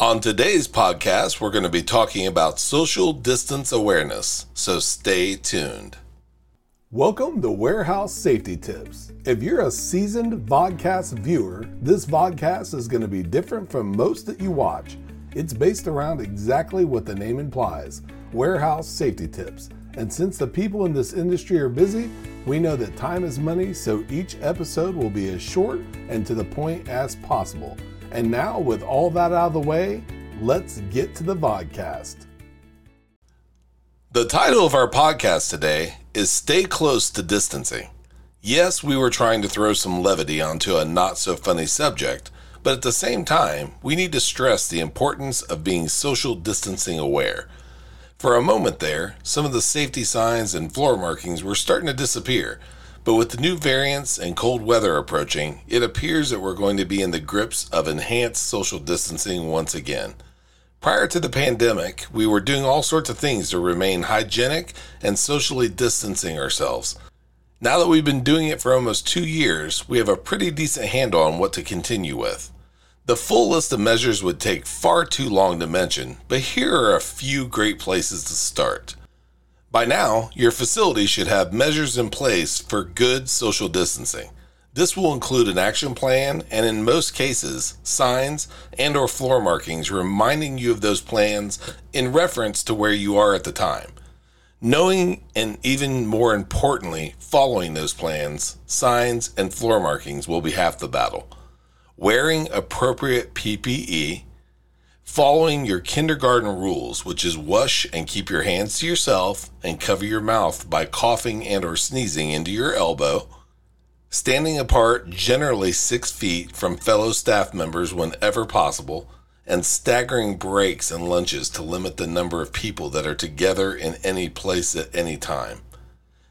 On today's podcast, we're going to be talking about social distance awareness, so stay tuned. Welcome to Warehouse Safety Tips. If you're a seasoned vodcast viewer, this vodcast is going to be different from most that you watch. It's based around exactly what the name implies warehouse safety tips. And since the people in this industry are busy, we know that time is money, so each episode will be as short and to the point as possible. And now, with all that out of the way, let's get to the vodcast. The title of our podcast today is Stay Close to Distancing. Yes, we were trying to throw some levity onto a not so funny subject, but at the same time, we need to stress the importance of being social distancing aware. For a moment there, some of the safety signs and floor markings were starting to disappear, but with the new variants and cold weather approaching, it appears that we're going to be in the grips of enhanced social distancing once again. Prior to the pandemic, we were doing all sorts of things to remain hygienic and socially distancing ourselves. Now that we've been doing it for almost two years, we have a pretty decent handle on what to continue with. The full list of measures would take far too long to mention, but here are a few great places to start. By now, your facility should have measures in place for good social distancing. This will include an action plan and in most cases, signs and or floor markings reminding you of those plans in reference to where you are at the time. Knowing and even more importantly, following those plans, signs and floor markings will be half the battle. Wearing appropriate PPE Following your kindergarten rules, which is wash and keep your hands to yourself and cover your mouth by coughing and or sneezing into your elbow. Standing apart generally 6 feet from fellow staff members whenever possible and staggering breaks and lunches to limit the number of people that are together in any place at any time.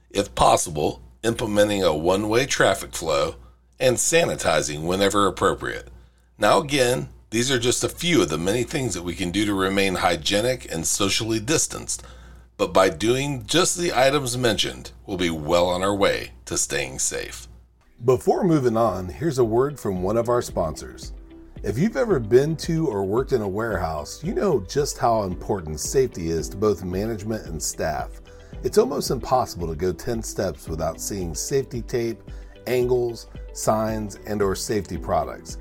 If possible, implementing a one-way traffic flow and sanitizing whenever appropriate. Now again, these are just a few of the many things that we can do to remain hygienic and socially distanced, but by doing just the items mentioned, we'll be well on our way to staying safe. Before moving on, here's a word from one of our sponsors. If you've ever been to or worked in a warehouse, you know just how important safety is to both management and staff. It's almost impossible to go 10 steps without seeing safety tape, angles, signs, and or safety products.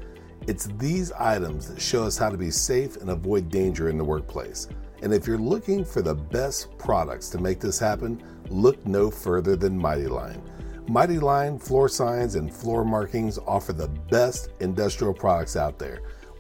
It's these items that show us how to be safe and avoid danger in the workplace. And if you're looking for the best products to make this happen, look no further than Mighty Line. Mighty Line floor signs and floor markings offer the best industrial products out there.